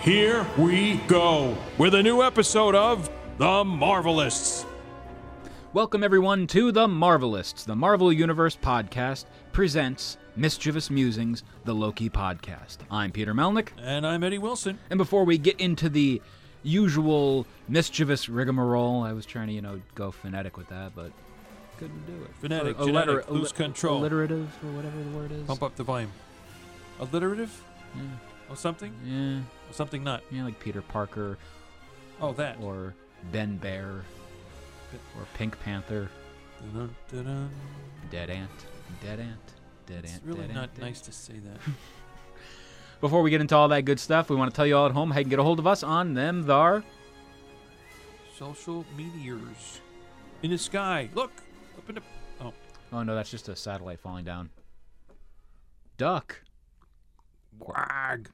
Here we go with a new episode of The Marvelists. Welcome, everyone, to The Marvelists, the Marvel Universe podcast presents Mischievous Musings, the Loki podcast. I'm Peter Melnick, And I'm Eddie Wilson. and before we get into the usual mischievous rigmarole, I was trying to, you know, go phonetic with that, but couldn't do it. Phonetic, Or genetic, alliter- lose control. Alliterative, or whatever the word is. Pump up the volume. Alliterative? Or something? Yeah, Or something not. yeah, like Peter Parker, Oh, that. or Ben Bear, or Pink Panther, Dun, dun, dun. Dead Ant, Dead Ant, Dead It's Ant. really Dead not Ant, nice to say that. Before we get into all that good stuff, we want to tell you all at home how you can get a hold of us on them thar. Social meteors. In the sky. Look! Up in the. Oh. Oh no, that's just a satellite falling down. Duck. Quag.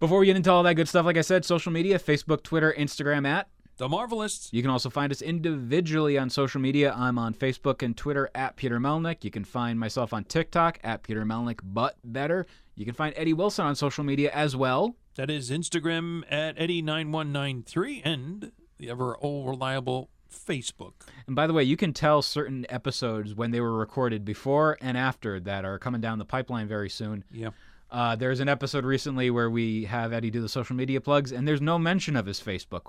Before we get into all that good stuff, like I said, social media, Facebook, Twitter, Instagram at. The Marvelists. You can also find us individually on social media. I'm on Facebook and Twitter at Peter Melnick. You can find myself on TikTok at Peter Melnick, but better. You can find Eddie Wilson on social media as well. That is Instagram at Eddie9193 and the ever old reliable Facebook. And by the way, you can tell certain episodes when they were recorded before and after that are coming down the pipeline very soon. Yeah. Uh, there's an episode recently where we have Eddie do the social media plugs, and there's no mention of his Facebook.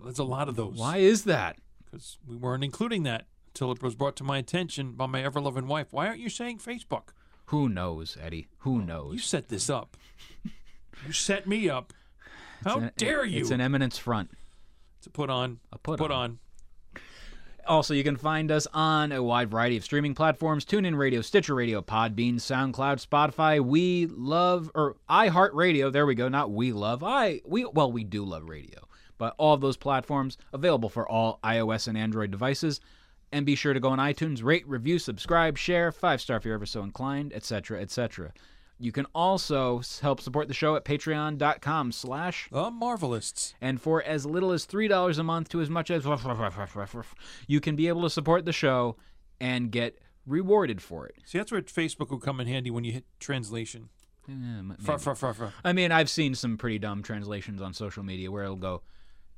There's a lot of those. Why is that? Because we weren't including that until it was brought to my attention by my ever loving wife. Why aren't you saying Facebook? Who knows, Eddie? Who knows? You set this up. you set me up. How an- dare you It's an eminence front. to put on A put put on. on. Also, you can find us on a wide variety of streaming platforms: TuneIn Radio, Stitcher Radio, Podbean, SoundCloud, Spotify. We love or iHeartRadio. There we go. Not we love. I we well we do love radio, but all of those platforms available for all iOS and Android devices. And be sure to go on iTunes, rate, review, subscribe, share, five star if you're ever so inclined, etc., etc. You can also help support the show at patreon.com slash The Marvelists. and for as little as $3 a month to as much as you can be able to support the show and get rewarded for it. See, that's where Facebook will come in handy when you hit translation. Mm, m- Far, far, far, far. I mean, I've seen some pretty dumb translations on social media where it'll go,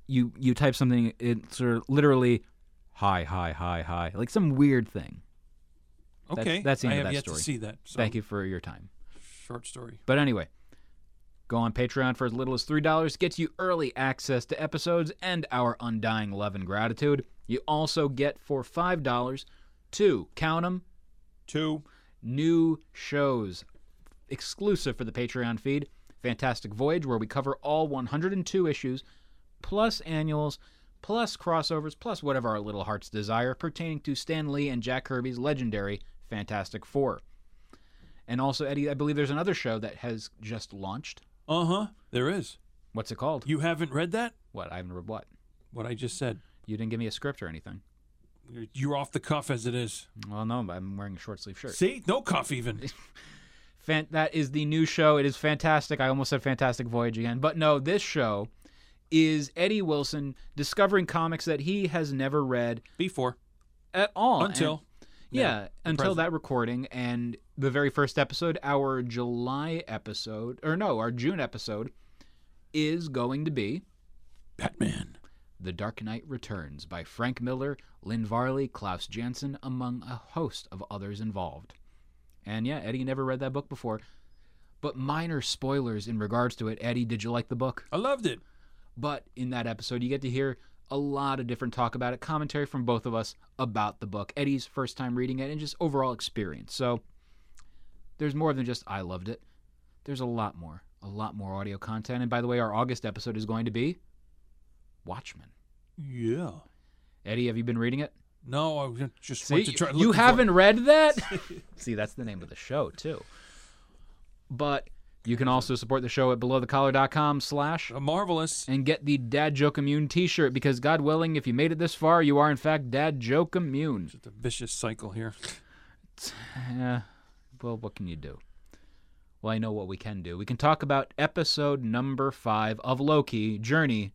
you you type something, it's sort of literally, hi, hi, hi, hi, like some weird thing. That's- Okay. that's the end I of that yet story. to see that. So, Thank you for your time. Short story. But anyway, go on Patreon for as little as $3, gets you early access to episodes and our undying love and gratitude. You also get for $5 two, count 'em, Two. new shows exclusive for the Patreon feed. Fantastic Voyage, where we cover all 102 issues, plus annuals, plus crossovers, plus whatever our little hearts desire pertaining to Stan Lee and Jack Kirby's legendary Fantastic Four. And also, Eddie, I believe there's another show that has just launched. Uh huh. There is. What's it called? You haven't read that? what? I haven't read what? What I just said. You didn't give me a script or anything. You're- You're off the cuff as it is. Well, no, I'm wearing a short sleeve shirt. See? No cuff even. Fan- that is the new show. It is fantastic. I almost said Fantastic Voyage again, but no, this show is Eddie Wilson discovering comics that he has never read Before. at all. Until. And- yeah, until present. that recording and the very first episode, our July episode, or no, our June episode, is going to be Batman. The Dark Knight Returns by Frank Miller, Lynn Varley, Klaus Janson, among a host of others involved. And yeah, Eddie never read that book before. But minor spoilers in regards to it. Eddie, did you like the book? I loved it. But in that episode, you get to hear a lot of different talk about it, commentary from both of us about the book, Eddie's first time reading it, and just overall experience. So there's more than just I loved it. There's a lot more, a lot more audio content. And by the way, our August episode is going to be Watchmen. Yeah. Eddie, have you been reading it? No, I just See, went to try. you looking for it. haven't read that? See, that's the name of the show too. But You can also support the show at belowthecollar.com slash uh, marvelous. and get the Dad Joke Immune t-shirt because God willing, if you made it this far, you are in fact Dad Joke Immune. It's a vicious cycle here. Yeah. Well, what can you do? Well, I know what we can do. We can talk about episode number five of Loki, Journey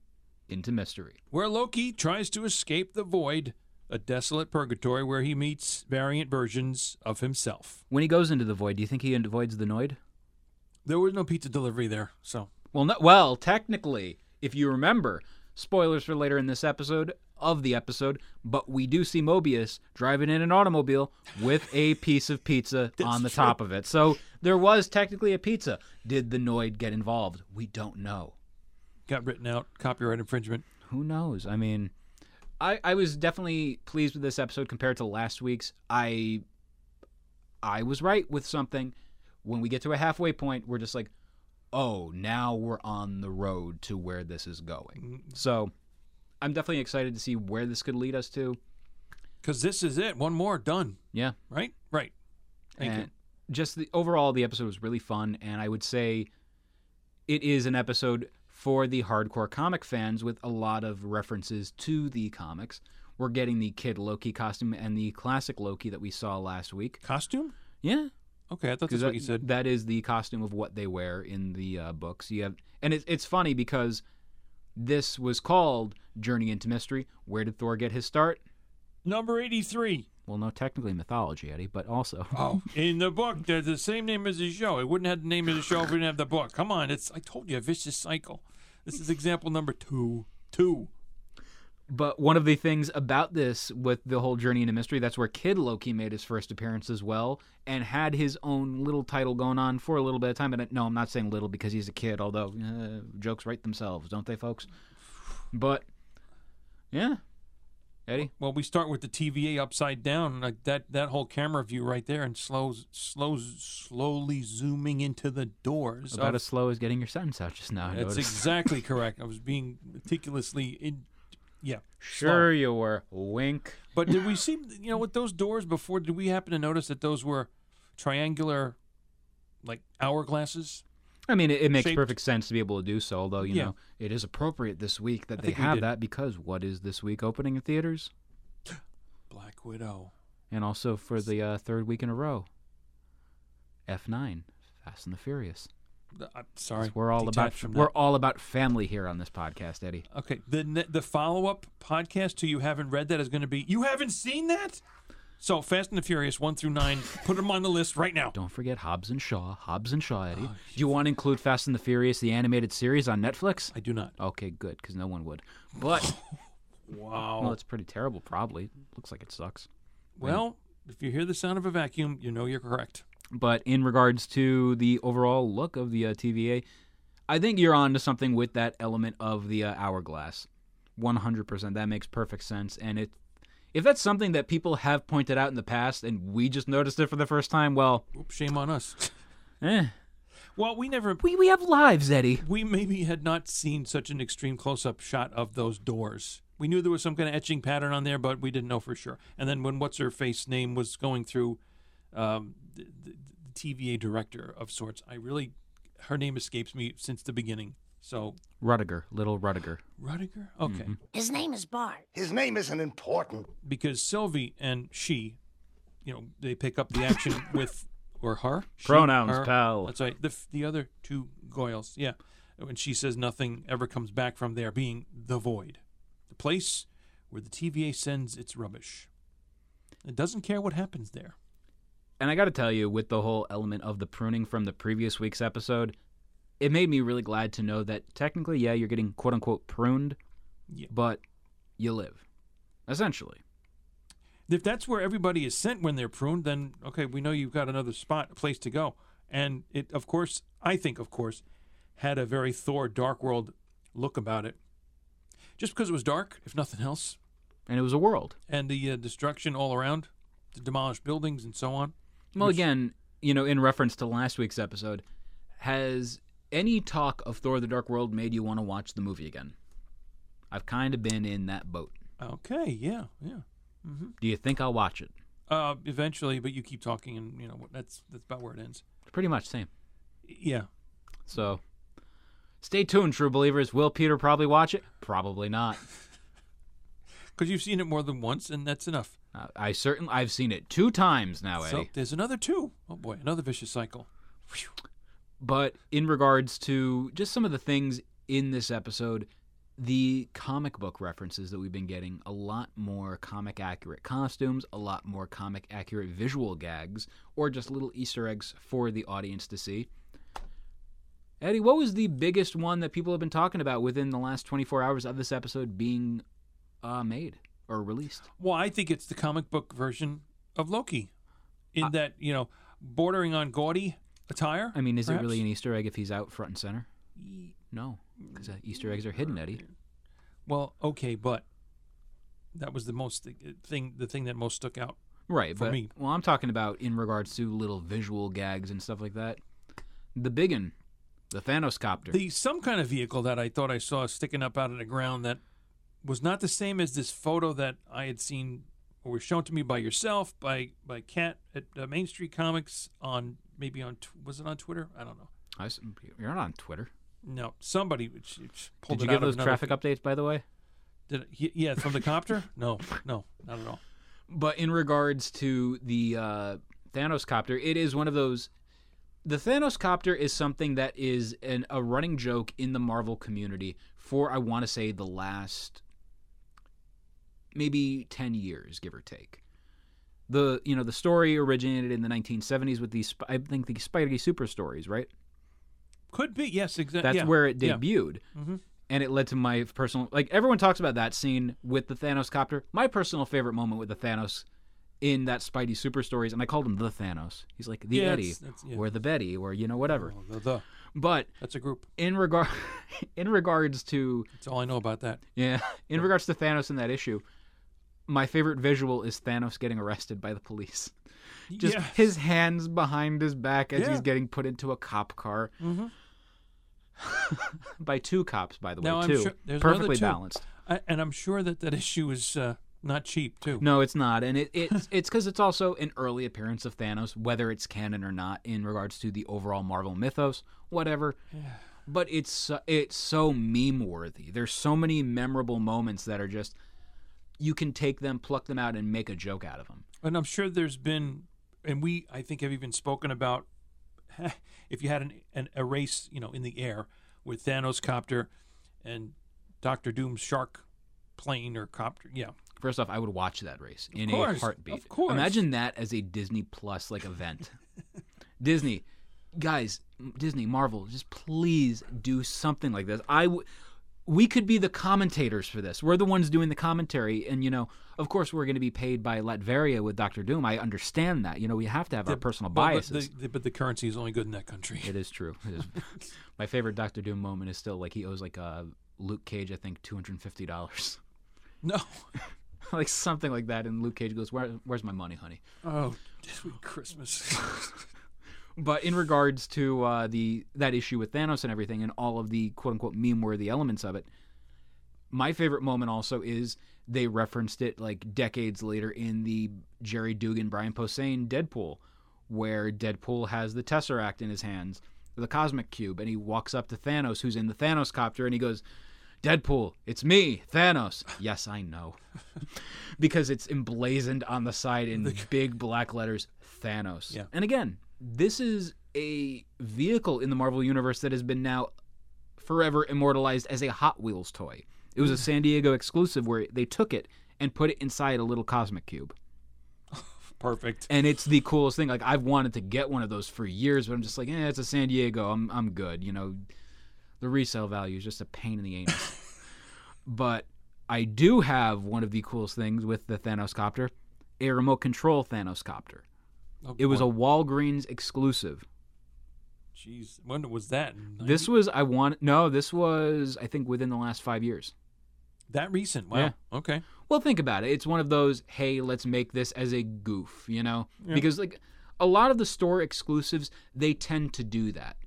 into Mystery. Where Loki tries to escape the void, a desolate purgatory where he meets variant versions of himself. When he goes into the void, do you think he avoids the Noid? There was no pizza delivery there, so Well, no, well, technically, if you remember, spoilers for later in this episode of the episode, but we do see Mobius driving in an automobile with a piece of pizza on the top of it. So there was technically a pizza. Did the Noid get involved? We don't know. got written out. Copyright infringement. Who knows? I mean, I I was definitely pleased with this episode compared to last week's. I I was right with something. When we get to a halfway point, we're just like, oh, now we're on the road to where this is going. Mm. So I'm definitely excited to see where this could lead us to. Because this is it. One more, done. Yeah. Right? Right. Thank and you. just the overall the episode was really fun and I would say it is an episode for the hardcore comic fans with a lot of references to the comics. We're getting the kid Loki costume and the classic Loki that we saw last week. Costume? Yeah, Okay, I thought because that's what you said. that is the costume of what they wear in the uh, books. You have, and it, it's funny because this was called Journey into Mystery. Where did Thor get his start? Number 83. Well, no, technically mythology, Eddie, but also Oh, in the book, they're the same name as the show. It wouldn't have the name of the show if we didn't have the book. Come on, it's I told you a vicious cycle. This is example number two. Two. But one of the things about this with the whole journey into mystery, that's where Kid Loki made his first appearance as well, and had his own little title going on for a little bit of time. And no, I'm not saying little because he's a kid, although uh, jokes write themselves, don't they, folks? But yeah, Eddie, Well, we start with the TVA upside down, like that that whole camera view right there, and slows slows slowly zooming into the doors. about of- as slow as getting your sentence out just now. I That's noticed. exactly correct. I was being meticulously in. Yeah. slow. Sure, you were. Wink. But did we see, you know, with those doors before, did we happen to notice that those were triangular, like hourglasses? I mean, it, it makes Shaped- perfect sense to be able to do so. Although you Yeah. know, it is appropriate this week that I they have that because what is this week opening in theaters? Black Widow. and also for the uh, third week in a row. F9, Fast and the Furious. I'm sorry. We're all about we're all about family here on this podcast, Eddie. Okay. The the follow up podcast to you haven't read that is going to be you haven't seen that. So Fast and the Furious one through nine. put them on the list right now. Don't forget Hobbs and Shaw. Hobbs and Shaw, Eddie. Oh, Do you want to include Fast and the Furious, the animated series on Netflix? I do not. Okay, good, because no one would. But Wow. well, it's pretty terrible. Probably looks like it sucks. Well, if you hear the sound of a vacuum, you know you're correct. But in regards to the overall look of the uh, TVA, I think you're on to something with that element of the uh, hourglass. 100%. That makes perfect sense. And it, if that's something that people have pointed out in the past and we just noticed it for the first time, well, Oops, shame on us. eh. well, we never. We, we have lives, Eddie. We maybe had not seen such an extreme close up shot of those doors. We knew there was some kind of etching pattern on there, but we didn't know for sure. And then when what's her face name was going through um, the, the, the TVA director of sorts, I really her name escapes me since the beginning. So Rudiger, little Rudiger. Rudiger, okay, His name is Bart. His name isn't important. because Sylvie and she, you know, they pick up the action with or her She, Pronouns, her. pal. That's right. The the other two Goyles, yeah. When she says nothing ever comes back from there being the void, the place where the TVA sends its rubbish. It doesn't care what happens there. And I got to tell you, with the whole element of the pruning from the previous week's episode, it made me really glad to know that technically, yeah, you're getting quote unquote pruned, Yeah. but you live. Essentially. If that's where everybody is sent when they're pruned, then okay, we know you've got another spot, a place to go. And it, of course, I think, of course, had a very Thor Dark World look about it. Just because it was dark, if nothing else, And it was a world. and the uh, destruction all around, the demolished buildings and so on. Well, Which- again, you know, in reference to last week's episode, has any talk of Thor the Dark World made you want to watch the movie again? I've kind of been in that boat. Okay, yeah, yeah. Do you think I'll watch it? Uh, eventually, but you keep talking, and you know that's that's about where it ends. Pretty much same. Yeah, So stay tuned, true believers. Will Peter probably watch it? Probably not. Because you've seen it more than once, and that's enough. Uh, I certainly I've seen it two times now, Eddie. So there's another two. Oh boy, another vicious cycle. Phew. But in regards to just some of the things in this episode, the comic book references that we've been getting, a lot more comic accurate costumes, a lot more comic accurate visual gags, or just little Easter eggs for the audience to see. Eddie, what was the biggest one that people have been talking about within the last 24 hours of this episode being uh, made or released? Well, I think it's the comic book version of Loki, in that you know, bordering on gaudy attire. I mean, is it really an Easter egg if he's out front and center? No, because uh, Easter eggs are hidden, Eddie. Well, okay, but that was the most thing. The thing that most stuck out. Right, for but me. well, I'm talking about in regards to little visual gags and stuff like that. The big one, the Thanos copter. The some kind of vehicle that I thought I saw sticking up out of the ground that was not the same as this photo that I had seen or was shown to me by yourself, by by Cat at uh, Main Street Comics on maybe on was it on Twitter? I don't know. I s- you're not on Twitter. No, somebody which, pulled Did you get those traffic updates, by the way? Did it, yeah, from the copter? No, no, not at all. But in regards to the uh, Thanos copter, it is one of those. The Thanos copter is something that is an, a running joke in the Marvel community for, I want to say, the last maybe 10 years, give or take. The you know the story originated in the 1970s with these I think the Spidey Super stories, right? Could be yes, exactly. That's yeah. where it yeah. debuted. Mhm. And it led to my personal like everyone talks about that scene with the Thanos copter. My personal favorite moment with the Thanos in that Spidey Super Stories, and I called him the Thanos. He's like the Yeah, Eddie that's- that's- yeah. or the Betty or you know whatever. Oh, the, the But that's a group. in regard in regards to That's all I know about that. yeah, in regards to Thanos in that issue, my favorite visual is Thanos getting arrested by the police. Just yeah. his hands behind his back as Yeah. he's getting put into a cop car. by two cops, by the way, I'm too. sure there's Perfectly two. balanced. I, and I'm sure that that issue is uh, not cheap too. No, it's not, and it, it's it's because it's also an early appearance of Thanos, whether it's canon or not, in regards to the overall Marvel mythos, whatever. But it's uh, it's so meme worthy. There's so many memorable moments that are just you can take them, pluck them out, and make a joke out of them. And I'm sure there's been, and we I think have even spoken about if you had an, an a race, you know, in the air with Thanos copter and Doctor Doom's shark plane or copter. Yeah, First off, I would watch that race in course, a heartbeat. of course. Imagine that as a Disney Plus like event. Disney, guys, Disney, Marvel, just please do something like this. I w- we could be the commentators for this. We're the ones doing the commentary, and you know, of course, we're going to be paid by Latveria with Doctor Doom. I understand that. You know, we have to have our personal but biases. the, the, but the currency is only good in that country. It is true. It is. My favorite Doctor Doom moment is still like he owes like uh, Luke Cage, I think, two hundred and fifty dollars. No. like something like that. And Luke Cage goes, Where, "Where's my money, honey?" Oh, sweet Christmas. But in regards to uh, the that issue with Thanos and everything, and all of the quote unquote meme worthy elements of it, my favorite moment also is they referenced it like decades later in the Gerry Duggan Brian Posehn Deadpool, where Deadpool has the Tesseract in his hands, the Cosmic Cube, and he walks up to Thanos, who's in the Thanos copter, and he goes. Deadpool, it's me, Thanos. Yes, I know. because it's emblazoned on the side in big black letters, Thanos. Yeah. And again, this is a vehicle in the Marvel Universe that has been now forever immortalized as a Hot Wheels toy. It was a San Diego exclusive where they took it and put it inside a little cosmic cube. Perfect. And it's the coolest thing. Like I've wanted to get one of those for years, but I'm just like, eh, it's a San Diego. I'm I'm good. You know, the resale value is just a pain in the anus. but I do have one of the coolest things with the Thanos copter, a remote control Thanos copter. Oh, It was a. Walgreens exclusive. Jeez, when was that? This was I want no, this was I think within the last 5 years. that recent? Wow. Yeah. Okay. Well, think about it. It's one of those, hey, let's make this as a goof, you know? Because like a lot of the store exclusives, they tend to do that.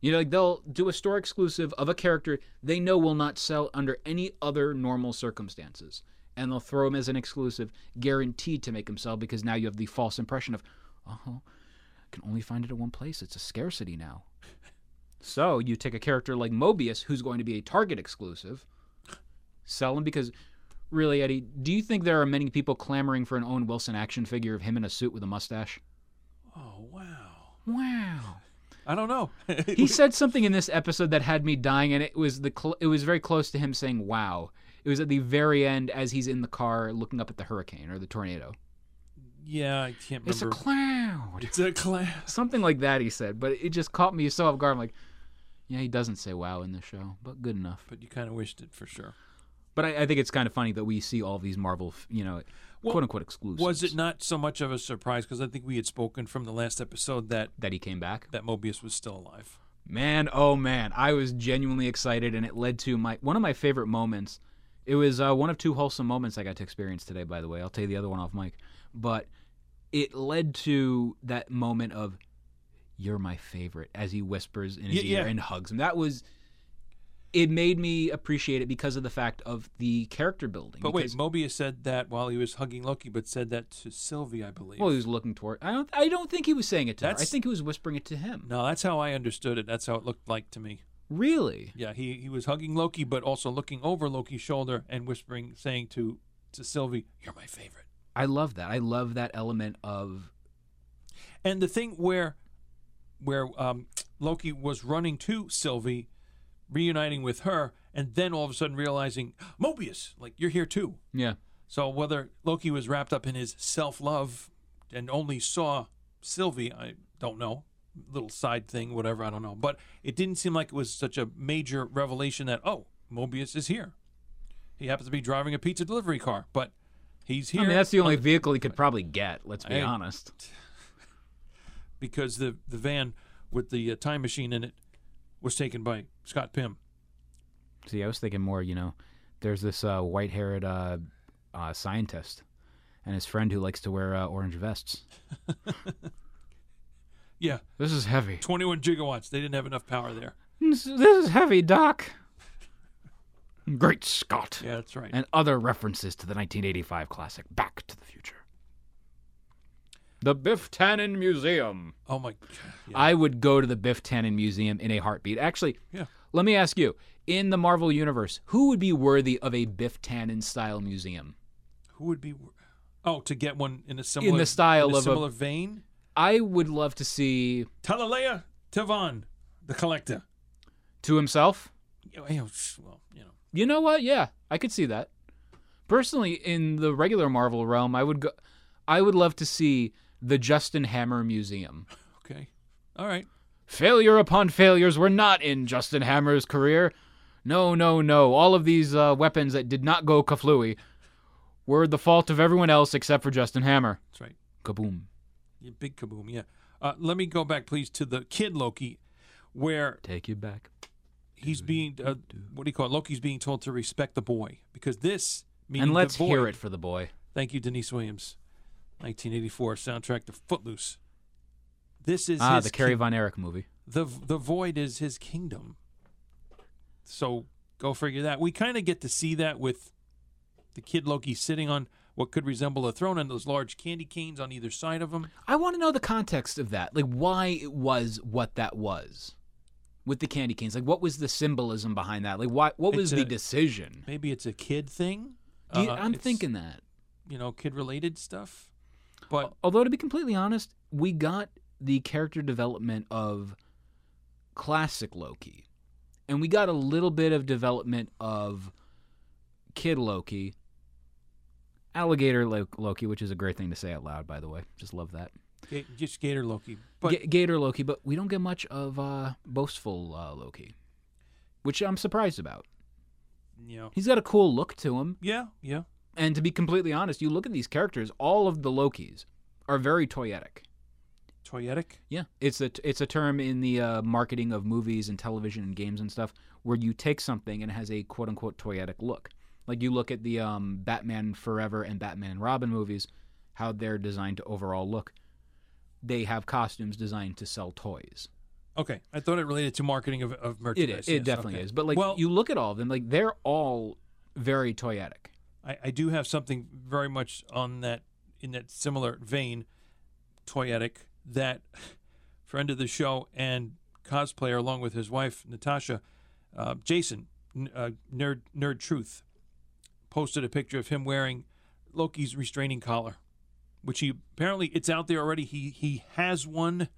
You know, like they'll do a store exclusive of a character they know will not sell under any other normal circumstances. And they'll throw him as an exclusive, guaranteed to make him sell because now you have the false impression of, oh, I can only find it at one place. It's a scarcity now. So you take a character like Mobius, who's going to be a Target exclusive, sell him because, really, Eddie, do you think there are many people clamoring for an Owen Wilson action figure of him in a suit with a mustache? Oh wow. Wow. I don't know. He said something in this episode that had me dying, and it was the cl- it was very close to him saying "Wow." It was at the very end as he's in the car looking up at the hurricane or the tornado. Yeah, I can't remember. It's a cloud. It's a class. Something like that he said, but it just caught me so off guard. I'm like, yeah, he doesn't say "Wow" in the show, but good enough. But you kind of wished it for sure. But I, I think it's kind of funny that we see all these Marvel, you know, Well, quote unquote exclusives. Was it not so much of a surprise because I think we had spoken from the last episode that that he came back? that Mobius was still alive. Man, oh man, I was genuinely excited, and it led to my one of my favorite moments. It was uh, one of two wholesome moments I got to experience today. By the way, I'll tell you the other one off mic, but it led to that moment of "You're my favorite" as he whispers in his Yeah, ear yeah. and hugs him. That was. It made me appreciate it because of the fact of the character building. But wait, Mobius said that while he was hugging Loki, but said that to Sylvie, I believe. well, he was looking toward. I don't. I don't think he was saying it to her. I think he was whispering it to him. no, that's how I understood it. That's how it looked like to me. Really? Yeah, he, he was hugging Loki, but also looking over Loki's shoulder and whispering, saying to to Sylvie, "You're my favorite." I love that. I love that element of And the thing where where um, Loki was running to Sylvie, reuniting with her, and then all of a sudden realizing, Mobius, like you're here too. yeah. So whether Loki was wrapped up in his self love and only saw Sylvie, I don't know. Little side thing, whatever, I don't know. But it didn't seem like it was such a major revelation that, oh, Mobius is here. He happens to be driving a pizza delivery car, but he's here. I mean, that's the only vehicle he could probably get. Let's be honest. because the, the van with the uh, time machine in it was taken by Scott Pym. See, I was thinking more. You know, there's this uh, white-haired uh, uh, scientist and his friend who likes to wear uh, orange vests. Yeah, This is heavy. 21 gigawatts. They didn't have enough power there. This, this is heavy, Doc. Great Scott. Yeah, that's right. And other references to the 1985 classic Back to the Future. The Biff Tannen Museum. oh my God. Yeah. I would go to the Biff Tannen Museum in a heartbeat. Actually, Yeah. let me ask you: in the Marvel universe, who would be worthy of a Biff Tannen style museum? Who would be? Oh, to get one in a similar style in a of a- similar vein. I would love to see Taneleer Tivan, the collector. to himself. You know, you know, Well, you know. You know what? Yeah, I could see that. Personally, in the regular Marvel realm, I would go. I would love to see the Justin Hammer Museum. Okay. All right. Failure upon failures were not in Justin Hammer's career. No, no, no. All of these uh, weapons that did not go kaflooey were the fault of everyone else except for Justin Hammer. That's right. Kaboom. Yeah, big kaboom. Yeah. Uh, let me go back, please, to the kid Loki, where Take you back. He's being uh, what do you call it? Loki's being told to respect the boy because this meaning And let's boy, hear it for the boy. Thank you, Deniece Williams, 1984 soundtrack to Footloose. This is Ah, the Carrie king- Von Erich movie. the the void is his kingdom. So go figure that. We kind of get to see that with the kid Loki sitting on what could resemble a throne and those large candy canes on either side of him. I want to know the context of that. Like, why it was what that was with the candy canes. Like, what was the symbolism behind that? Like, why? What was It's the a- decision? Maybe it's a kid thing. You, Uh, I'm thinking that. you know kid related stuff. But Although, to be completely honest, we got the character development of classic Loki, and we got a little bit of development of kid Loki, alligator Loki, which is a great thing to say out loud, by the way. Just love that. Just Gator Loki. But Ga- Gator Loki, but we don't get much of uh, boastful uh, Loki, which I'm surprised about. you know, He's got a cool look to him, yeah, yeah. and to be completely honest, you look at these characters, all of the Lokis are very toyetic. Toyetic. Yeah, it's a it's a term in the uh, marketing of movies and television and games and stuff where you take something and it has a quote unquote toyetic look. Like you look at the um, Batman Forever and Batman and Robin movies, how they're designed to overall look. They have costumes designed to sell toys. Okay, I thought it related to marketing of, of merchandise. is. It yes, definitely okay. is. But like well, you look at all of them, like they're all very toyetic. I, I do have something very much on that in that similar vein, toyetic. That friend of the show and cosplayer along with his wife Natasha. Uh, Jason, uh, nerd nerd truth, posted a picture of him wearing Loki's restraining collar, which he apparently it's out there already. He he has one,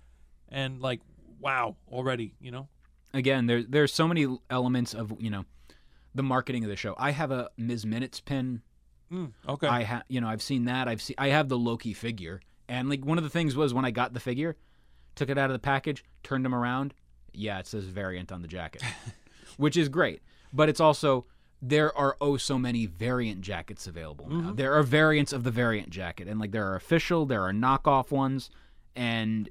and like wow already, you know. Again, there there's so many elements of you know the marketing of the show. I have a Ms. Minutes pin. Mm, okay. I have you know I've seen that. I've seen I have the Loki figure, and like one of the things was when I got the figure, took it out of the package, turned him around. Yeah, it says variant on the jacket, which is great. But it's also there are oh so many variant jackets available now. Mm-hmm. There are variants of the variant jacket, and like there are official, there are knockoff ones, and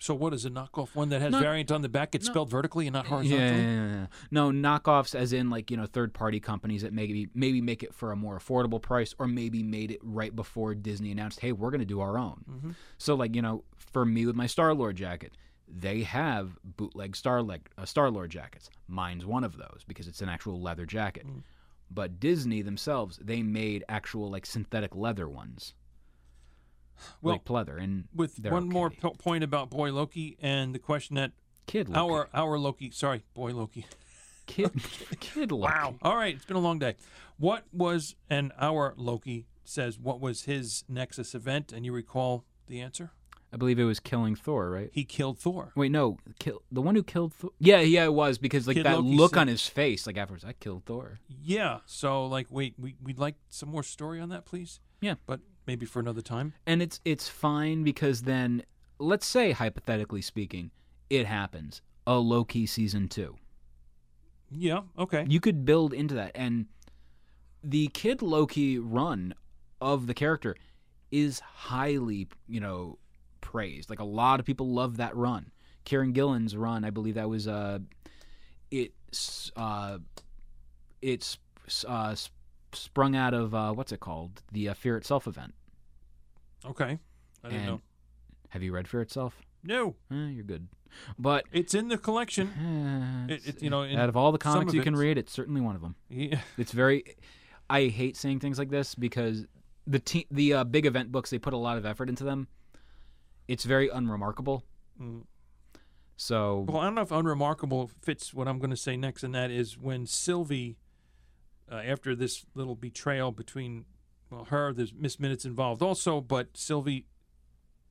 so what is a knockoff one that has No- variant on the back? It's spelled vertically and not horizontally. yeah, yeah, yeah. no knockoffs, as in like you know third party companies that maybe maybe make it for a more affordable price, or maybe made it right before Disney announced, hey, we're gonna do our own. Mm-hmm. So like you know, for me with my Star Lord jacket, they have bootleg Star uh, Star Lord jackets. Mine's one of those because it's an actual leather jacket. But Disney themselves, they made actual like synthetic leather ones, Well, like pleather, and With one more okay. po- point about Boy Loki and the question that kid Loki. our our Loki, sorry, Boy Loki. kid kid Loki. Wow. All right, it's been a long day. What was and our Loki says what was his Nexus event and you recall the answer? I believe it was killing Thor, right? He killed Thor. Wait, no, kill the one who killed Thor. Yeah, yeah, it was because like Kid that Loki look said- on his face, like afterwards, I killed Thor. Yeah. So like wait, we we'd like some more story on that, please. Yeah. But maybe for another time. And it's it's fine because then let's say hypothetically speaking, it happens. A Loki season two. Yeah, okay. You could build into that, and the Kid Loki run of the character is highly, you know, praised. Like a lot of people love that run. Kieron Gillen's run, I believe that was uh, it's uh, it's uh, sprung out of uh, what's it called? The uh, Fear Itself event. Okay. I didn't And- know. Have you read Fear Itself? No. Eh, you're good, but It's in the collection. eh, It- it- you know, in out of all the comics you can it's- read, it's certainly one of them. Yeah. It's very. I hate saying things like this because the te- the uh, big event books they put a lot of effort into them. It's very unremarkable. Mm. So Well, I don't know if unremarkable fits what I'm going to say next, and that is when Sylvie, uh, after this little betrayal between well, her, there's Miss Minutes involved also, but Sylvie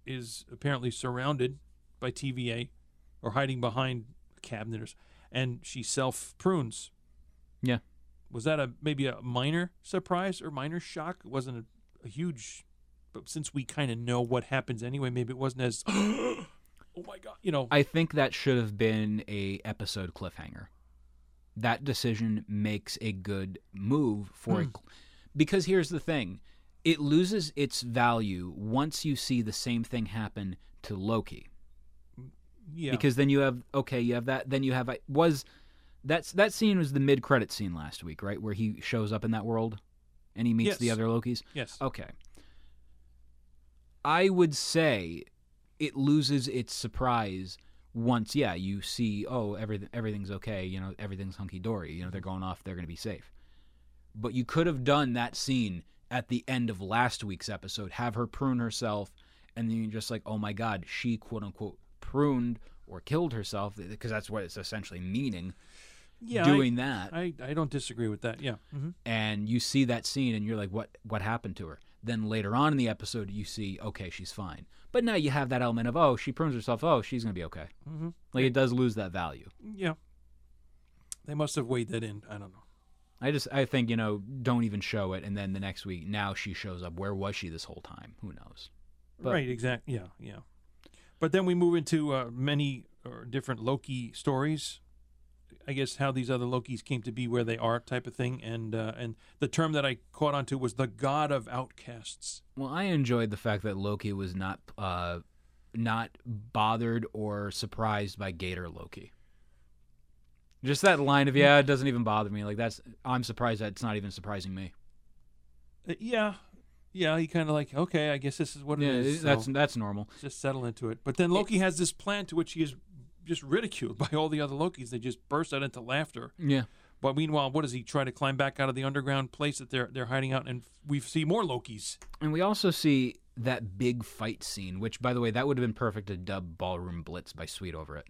is apparently surrounded by TVA or hiding behind a cabinet, or, and she self prunes. Yeah. Was that a maybe a minor surprise or minor shock? It wasn't a, a huge, but since we kind of know what happens anyway, maybe it wasn't as. Oh my god! You know, I think that should have been a episode cliffhanger. That decision makes a good move for Hmm. a, because here's the thing, it loses its value once you see the same thing happen to Loki. yeah. because then you have okay you have that then you have was that's that scene was the mid credit scene last week right where he shows up in that world and he meets the other lokis yes. okay i would say it loses its surprise once yeah you see oh everything everything's okay you know everything's hunky dory you know they're going off they're going to be safe but you could have done that scene at the end of last week's episode have her prune herself and then you're just like oh my god she quote unquote pruned or killed herself because that's what it's essentially meaning yeah, doing that I, I I don't disagree with that. Yeah. hmm and you see that scene and you're like what what happened to her then later on in the episode you see okay she's fine but now you have that element of oh she prunes herself oh she's gonna be okay hmm like it does lose that value Yeah. They must have weighed that in. I don't know. i just i think you know don't even show it and then the next week now she shows up where was she this whole time who knows But- right. Exactly. Yeah. Yeah. But then we move into uh, many different Loki stories. I guess how these other Lokis came to be where they are, type of thing, and uh, and the term that I caught onto was the god of outcasts. well i enjoyed the fact that loki was not uh not bothered or surprised by gator loki just that line of yeah it doesn't even bother me like that's i'm surprised that it's not even surprising me Uh, yeah, yeah. He kind of like, okay, I guess this is what it yeah is. that's so that's normal just settle into it. But then Loki has this plan to which he is just ridiculed by all the other Lokis. They just burst out into laughter. yeah But meanwhile, what does he try to climb back out of the underground place that they're they're hiding out? And we see more Lokis. And we also see that big fight scene, which, by the way, that would have been perfect to dub Ballroom Blitz by Sweet over it.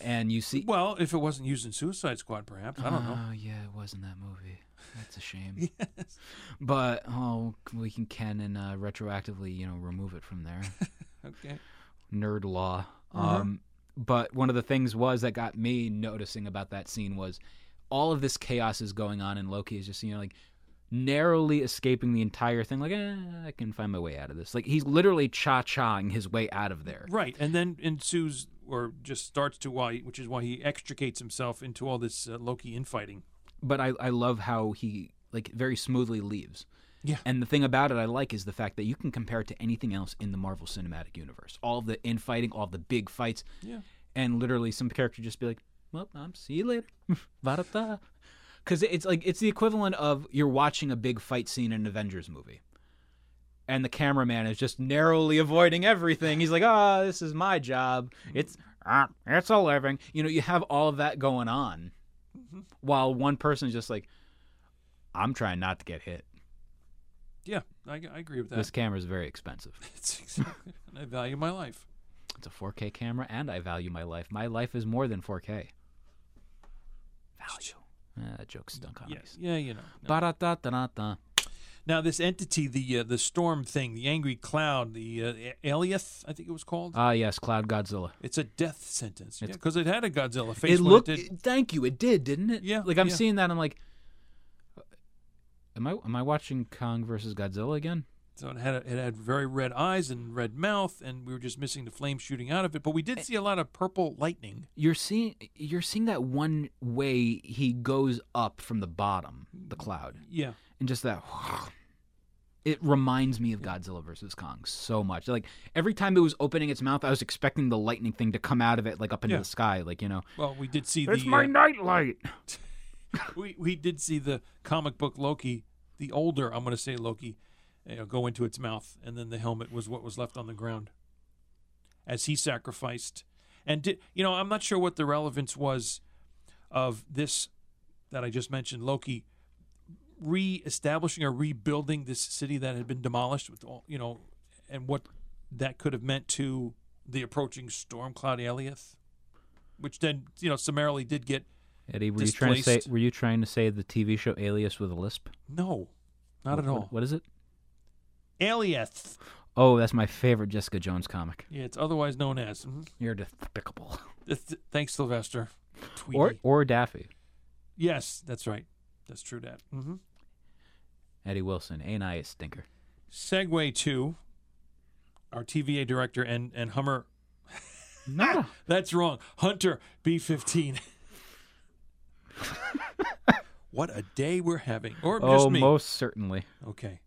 and you see. Well, if it wasn't used in Suicide Squad, perhaps I don't know. Oh yeah, it was in that movie. That's a shame. yes. But oh, we can can and uh, retroactively, you know, remove it from there. Okay. Nerd law. Uh-huh. Um, but one of the things was that got me noticing about that scene was all of this chaos is going on, and Loki is just you know like narrowly escaping the entire thing. Like, eh, I can find my way out of this. Like he's literally cha chaing his way out of there. Right, and then ensues or just starts to why, which is why he extricates himself into all this uh, Loki infighting. but I, I love how he like very smoothly leaves. Yeah. And the thing about it I like is the fact that you can compare it to anything else in the Marvel Cinematic Universe. All of the infighting, all of the big fights. Yeah. And literally some character just be like, Well, I'm see you later. Varata. Cause it's like it's the equivalent of you're watching a big fight scene in an Avengers movie. And the cameraman is just narrowly avoiding everything. He's like, "Ah, this is my job. It's ah, it's a living." You know, you have all of that going on, while one person is just like, I'm trying not to get hit. Yeah, I, I agree with that. This camera is very expensive. It's exactly, and I value my life. It's a 4K camera, and I value my life. My life is more than 4K. Value. Eh, that joke stunk on Yes, yeah, you know. No. Ba-da-da-da-da. Now this entity, the uh, the storm thing, the angry cloud, the uh, I think it was called. Ah, yes, Cloud Godzilla. it's a death sentence. It's- because it had a Godzilla face. It when looked. It did. Thank you. It did, didn't it? Yeah, Like I'm yeah. seeing that, I'm like, am I am I watching Kong versus Godzilla again? So it had a, it had very red eyes and red mouth, and we were just missing the flame shooting out of it. But we Eh. did see a lot of purple lightning. You're seeing you're seeing that one way he goes up from the bottom, the cloud. Yeah, and just that it reminds me of Godzilla versus Kong so much. Like every time it was opening its mouth, I was expecting the lightning thing to come out of it, like up into Yeah. the sky, like you know. well, we did see It's the my uh, nightlight. we we did see the comic book Loki, the older I'm going to say Loki, you know, go into its mouth, and then the helmet was what was left on the ground as he sacrificed. And did you know? I'm not sure what the relevance was of this that I just mentioned, Loki re-establishing or rebuilding this city that had been demolished with all you know, and what that could have meant to the approaching storm cloud Alioth, which then you know summarily did get Eddie, were you trying to say? Were you trying to say the TV show Alias with a lisp? no, not at What- all. what is it? Alias. Oh, that's my favorite Jessica Jones comic. Yeah, it's otherwise known as. mhm. You're despicable. Th- th- Thanks, Sylvester. Tweety. Or or Daffy. yes, that's right. That's true, Dad. Mm-hmm. Eddie Wilson, ain't I a stinker? Segue to our TVA director and and Hummer. No. That's wrong. Hunter B15. what a day we're having, or just oh, me. most certainly. Okay,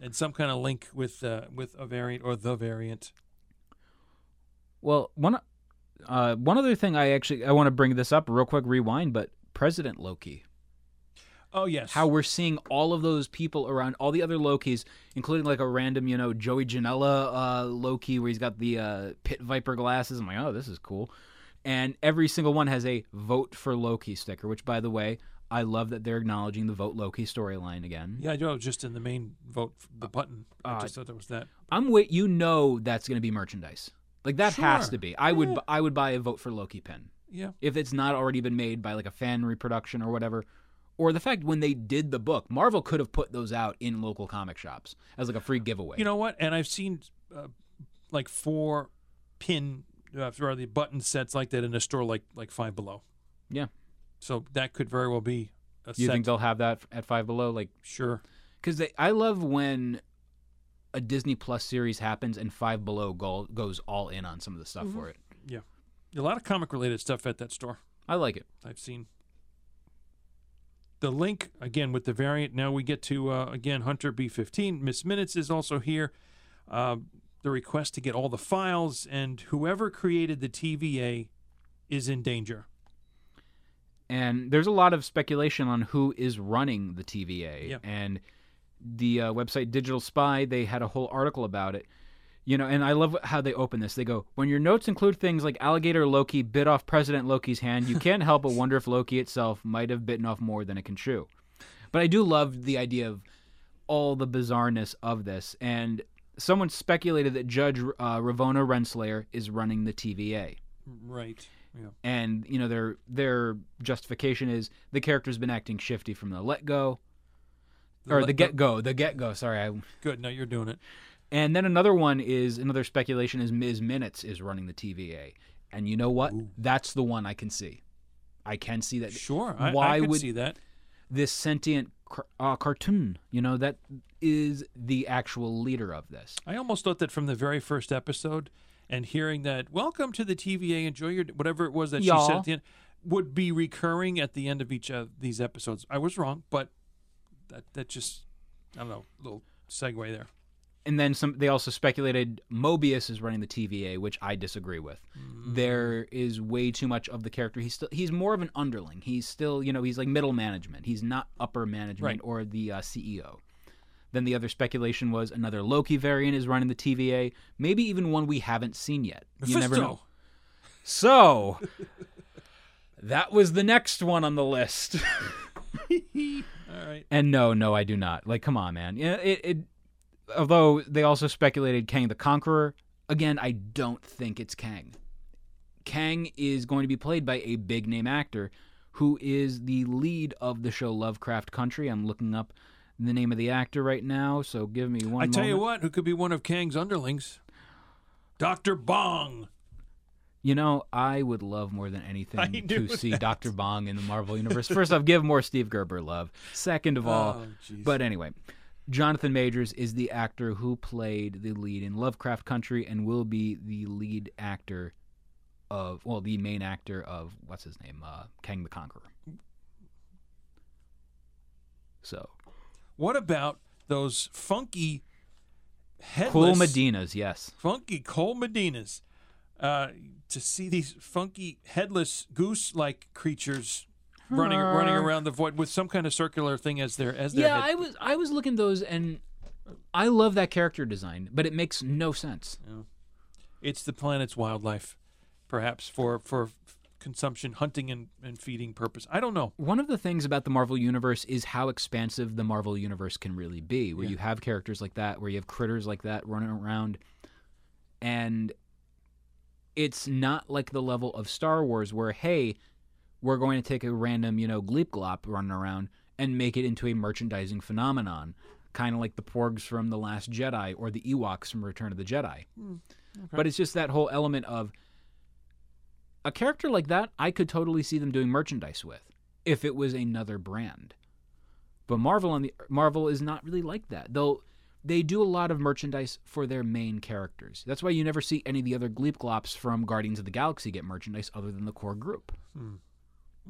and some kind of link with uh, with a variant or the variant. Well, one uh, one other thing I actually I want to bring this up real quick. Rewind, but President Loki. Oh yes, how we're seeing all of those people around all the other Lokis, including like a random, you know, Joey Janela uh, Loki where he's got the uh, pit viper glasses. I'm like, oh, this is cool. And every single one has a vote for Loki sticker, which, by the way, I love that they're acknowledging the vote Loki storyline again. Yeah, I know. Just in the main vote, the button. I uh, just thought there was that. I'm wait, you know, that's going to be merchandise. Like that has to be. I would, Yeah. I would buy a vote for Loki pin Yeah. if it's not already been made by like a fan reproduction or whatever. Or the fact when they did the book, Marvel could have put those out in local comic shops as like a free giveaway. You know what? And I've seen uh, like four pin uh, or the button sets like that in a store like like Five Below. Yeah. So that could very well be a you set. think they'll have that at Five Below? Like, sure. because I love when a Disney Plus series happens and Five Below go, goes all in on some of the stuff for it. Yeah. A lot of comic related stuff at that store. I like it. I've seen. The link again with the variant. Now we get to uh, again Hunter B15. Miss Minutes is also here. Uh, the request to get all the files and whoever created the TVA is in danger. And there's a lot of speculation on who is running the TVA. Yeah. And the uh, website Digital Spy, they had a whole article about it. You know, and I love how they open this. They go, when your notes include things like alligator Loki bit off President Loki's hand, you can't help but wonder if Loki itself might have bitten off more than it can chew. But I do love the idea of all the bizarreness of this. And someone speculated that Judge uh, Ravonna Renslayer is running the TVA. Right. Yeah. And you know their their justification is the character's been acting shifty from the let go, or let the get go, the get go. Sorry, I Good. Now you're doing it. And then another one is another speculation is Ms. Minutes is running the TVA. And you know what? That's the one I can see. I can see that. Sure. Why I could would see that. this sentient uh, cartoon, you know, that is the actual leader of this? I almost thought that from the very first episode, and hearing that "Welcome to the TVA, enjoy your whatever it was that she said at the end," would be recurring at the end of each of these episodes. I was wrong, but that that just I don't know, little segue there. And then some. They also speculated Mobius is running the TVA, which I disagree with. There is way too much of the character. He's still he's more of an underling. He's still you know he's like middle management. He's not upper management Right. or the uh, CEO. Then the other speculation was another Loki variant is running the TVA, maybe even one we haven't seen yet. You never know. So that was the next one on the list. All right. And no, no, I do not. Like, come on, man. Yeah, it, it. Although they also speculated Kang the Conqueror. Again, I don't think it's Kang. Kang is going to be played by a big name actor who is the lead of the show Lovecraft Country. I'm looking up the name of the actor right now, so give me one I tell you what, who could be one of Kang's underlings? Doctor Bong. You know, I would love more than anything to see. Dr. Bong in the Marvel Universe. First off, give more Steve Gerber love. Second of oh, all, Oh, but anyway, Jonathan Majors is the actor who played the lead in Lovecraft Country and will be the lead actor of, well, the main actor of, what's his name? Uh, Kang the Conqueror. So, What about those funky headless, Cool Medinas, yes. funky Cole Medinas? Uh, to see these funky headless goose-like creatures running running around the void with some kind of circular thing as their as their Yeah, head. I was I was looking those and I love that character design, but it makes no sense. It's the planet's wildlife, perhaps for for consumption, hunting, and, and feeding purpose. I don't know. One of the things about the Marvel Universe is how expansive the Marvel Universe can really be, where you have characters like that, where you have critters like that running around. And it's not like the level of Star Wars, where, hey, we're going to take a random, you know, Gleep Glop running around and make it into a merchandising phenomenon, kind of like the Porgs from The Last Jedi or the Ewoks from Return of the Jedi. Hmm, but it's just that whole element of a character like that, I could totally see them doing merchandise with if it was another brand. But Marvel on the Marvel is not really like that. Though they do a lot of merchandise for their main characters. That's why you never see any of the other Gleep Glops from Guardians of the Galaxy get merchandise other than the core group. Hmm.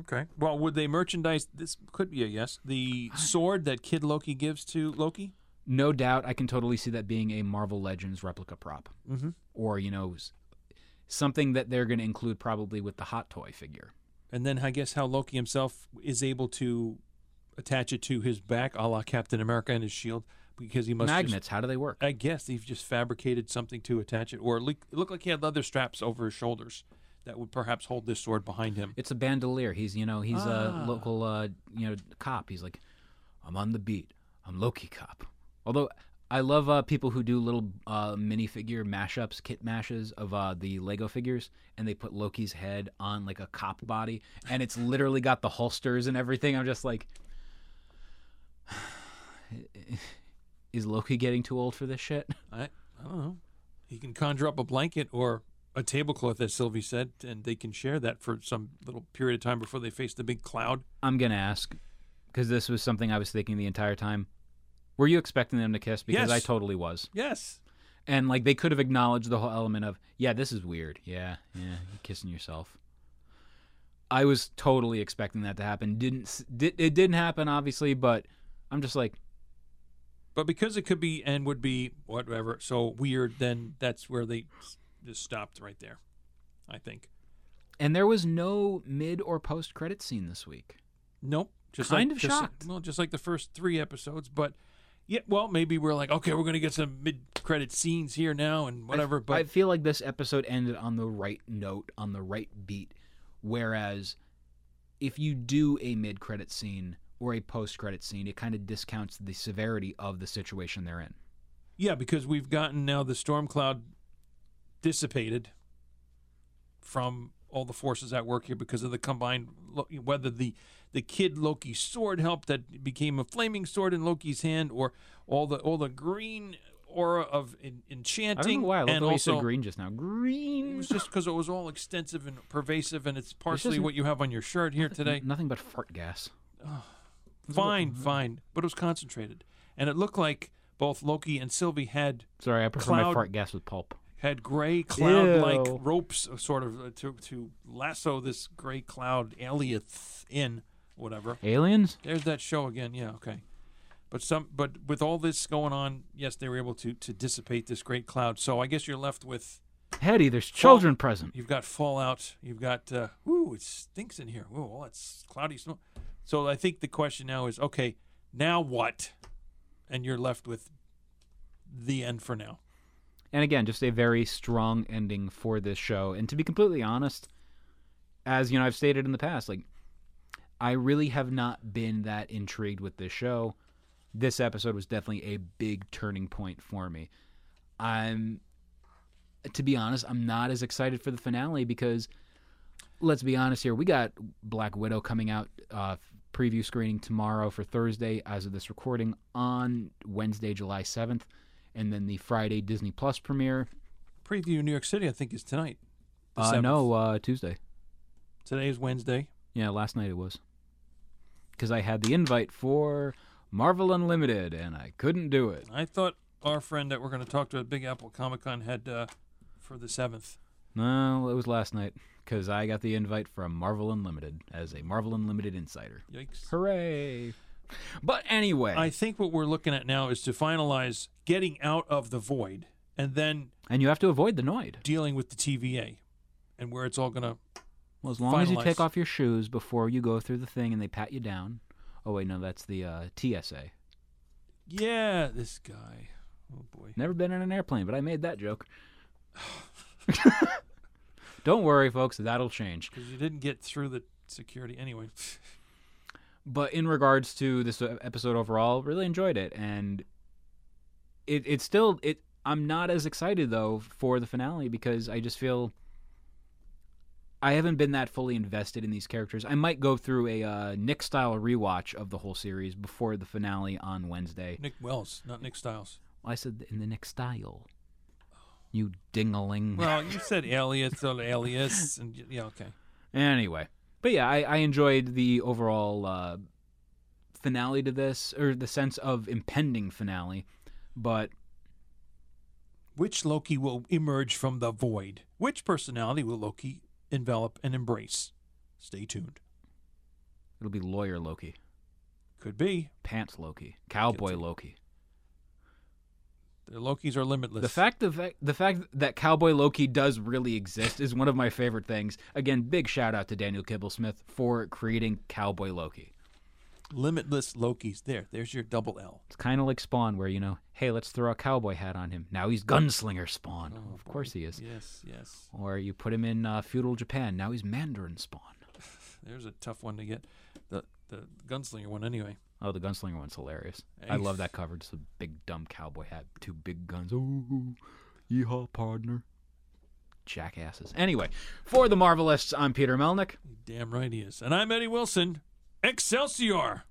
Okay. Well, would they merchandise? This could be a yes. The sword that Kid Loki gives to Loki. No doubt, I can totally see that being a Marvel Legends replica prop, mm-hmm. or you know, something that they're going to include probably with the Hot Toy figure. And then I guess how Loki himself is able to attach it to his back, a la Captain America and his shield, because he must just- Magnets, how do they work? I guess he's just fabricated something to attach it, or it look- it looked like he had leather straps over his shoulders that would perhaps hold this sword behind him. It's a bandolier. He's you know he's Ah. a local uh, you know cop. He's like, I'm on the beat. I'm Loki cop. Although I love uh, people who do little uh, minifigure mashups, kit mashes of uh, the Lego figures, and they put Loki's head on like a cop body, and it's literally got the holsters and everything. I'm just like, is Loki getting too old for this shit? I, I don't know. He can conjure up a blanket or a tablecloth, as Sylvie said, and they can share that for some little period of time before they face the big cloud. I'm gonna ask because this was something I was thinking the entire time. Were you expecting them to kiss? Because I totally was. Yes. And like they could have acknowledged the whole element of, yeah, this is weird. Yeah, yeah, kissing yourself. I was totally expecting that to happen. Didn't did, it didn't happen obviously, but I'm just like, But because it could be and would be whatever so weird, then that's where they just stopped right there. I think. and there was no mid or post credit scene this week. Nope. Just Kind like, of just, shocked. Well, just like the first three episodes, but yeah. Well, maybe we're like, okay, we're gonna get some mid-credit scenes here now and whatever. but I feel like this episode ended on the right note, on the right beat. Whereas if you do a mid credit scene or a post credit scene, it kind of discounts the severity of the situation they're in. Yeah, because we've gotten now the storm cloud dissipated from all the forces at work here because of the combined whether the the kid Loki's sword helped that became a flaming sword in Loki's hand, or all the all the green aura of en- I enchanting. don't know why. I love the way you said green just now. It Green. was just because it was all extensive and pervasive, and it's partially what you have on your shirt here today. Nothing but fart gas. Fine, fine, but it was concentrated, and it looked like both Loki and Sylvie had Sorry, I prefer my fart gas with pulp. Had gray cloud-like Ew. ropes, uh, sort of uh, to to lasso this gray cloud Alioth in, whatever. Aliens? There's that show again. Yeah, okay. But some, but with all this going on, yes, they were able to to dissipate this great cloud. So I guess you're left with Hetty, there's children present. you've got fallout. You've got uh, ooh, it stinks in here. Ooh, all it's cloudy snow. So I think the question now is, okay, now what? And you're left with the end for now. And again, just a very strong ending for this show. And to be completely honest, as you know, I've stated in the past, like I really have not been that intrigued with this show. This episode was definitely a big turning point for me. I'm to be honest, I'm not as excited for the finale because let's be honest here, we got Black Widow coming out uh preview screening tomorrow for Thursday as of this recording on Wednesday, July 7th, and then the Friday Disney Plus premiere Preview in New York City, I think, is tonight. Uh, 7th. no, uh, Tuesday. Today is Wednesday. Yeah, last night it was. Because I had the invite for Marvel Unlimited, and I couldn't do it. I thought our friend that we're going to talk to at Big Apple Comic Con had uh, for the seventh. No, it was last night. Because I got the invite from Marvel Unlimited as a Marvel Unlimited insider. Yikes! Hooray! But anyway, I think what we're looking at now is to finalize getting out of the void, and then and you have to avoid the Noid. dealing with the TVA, and where it's all going to. Well, as long as you take off your shoes before you go through the thing and they pat you down. Oh, wait, no, that's the uh, TSA. Yeah, this guy. Oh boy. Never been in an airplane, but I made that joke. Don't worry, folks, that'll change. Because you didn't get through the security anyway. but in regards to this uh, episode overall, really enjoyed it, and it it's still it. I'm not as excited though for the finale because I just feel I haven't been that fully invested in these characters. I might go through a uh, Nick style rewatch of the whole series before the finale on Wednesday. Nick Wells, not Nick Styles. I said in the Nick style. You dingaling. Well, you said alias or alias, and yeah, okay. Anyway, but yeah, I, I enjoyed the overall uh, finale to this, or the sense of impending finale. But Which Loki will emerge from the void? Which personality will Loki envelop and embrace? Stay tuned. it'll be lawyer Loki, Could be. pants Loki, cowboy Loki. The Lokis are limitless. The fact the fact the fact that cowboy Loki does really exist is one of my favorite things. Again, big shout out to Daniel Kibblesmith for creating cowboy Loki. limitless Lokis. There, there's your double L. It's kind of like Spawn, where you know, hey, let's throw a cowboy hat on him. Now he's gunslinger Spawn. Oh, of course he is. Yes, yes. Or you put him in uh, feudal Japan. Now he's Mandarin Spawn. There's a tough one to get. The the gunslinger one anyway. Oh, the gunslinger one's hilarious. I love that cover. Just a big dumb cowboy hat, two big guns. Oh, yeehaw, partner. Jackasses. Anyway, for the Marvelists, I'm Peter Melnick. Damn right he is. And I'm Eddie Wilson. Excelsior!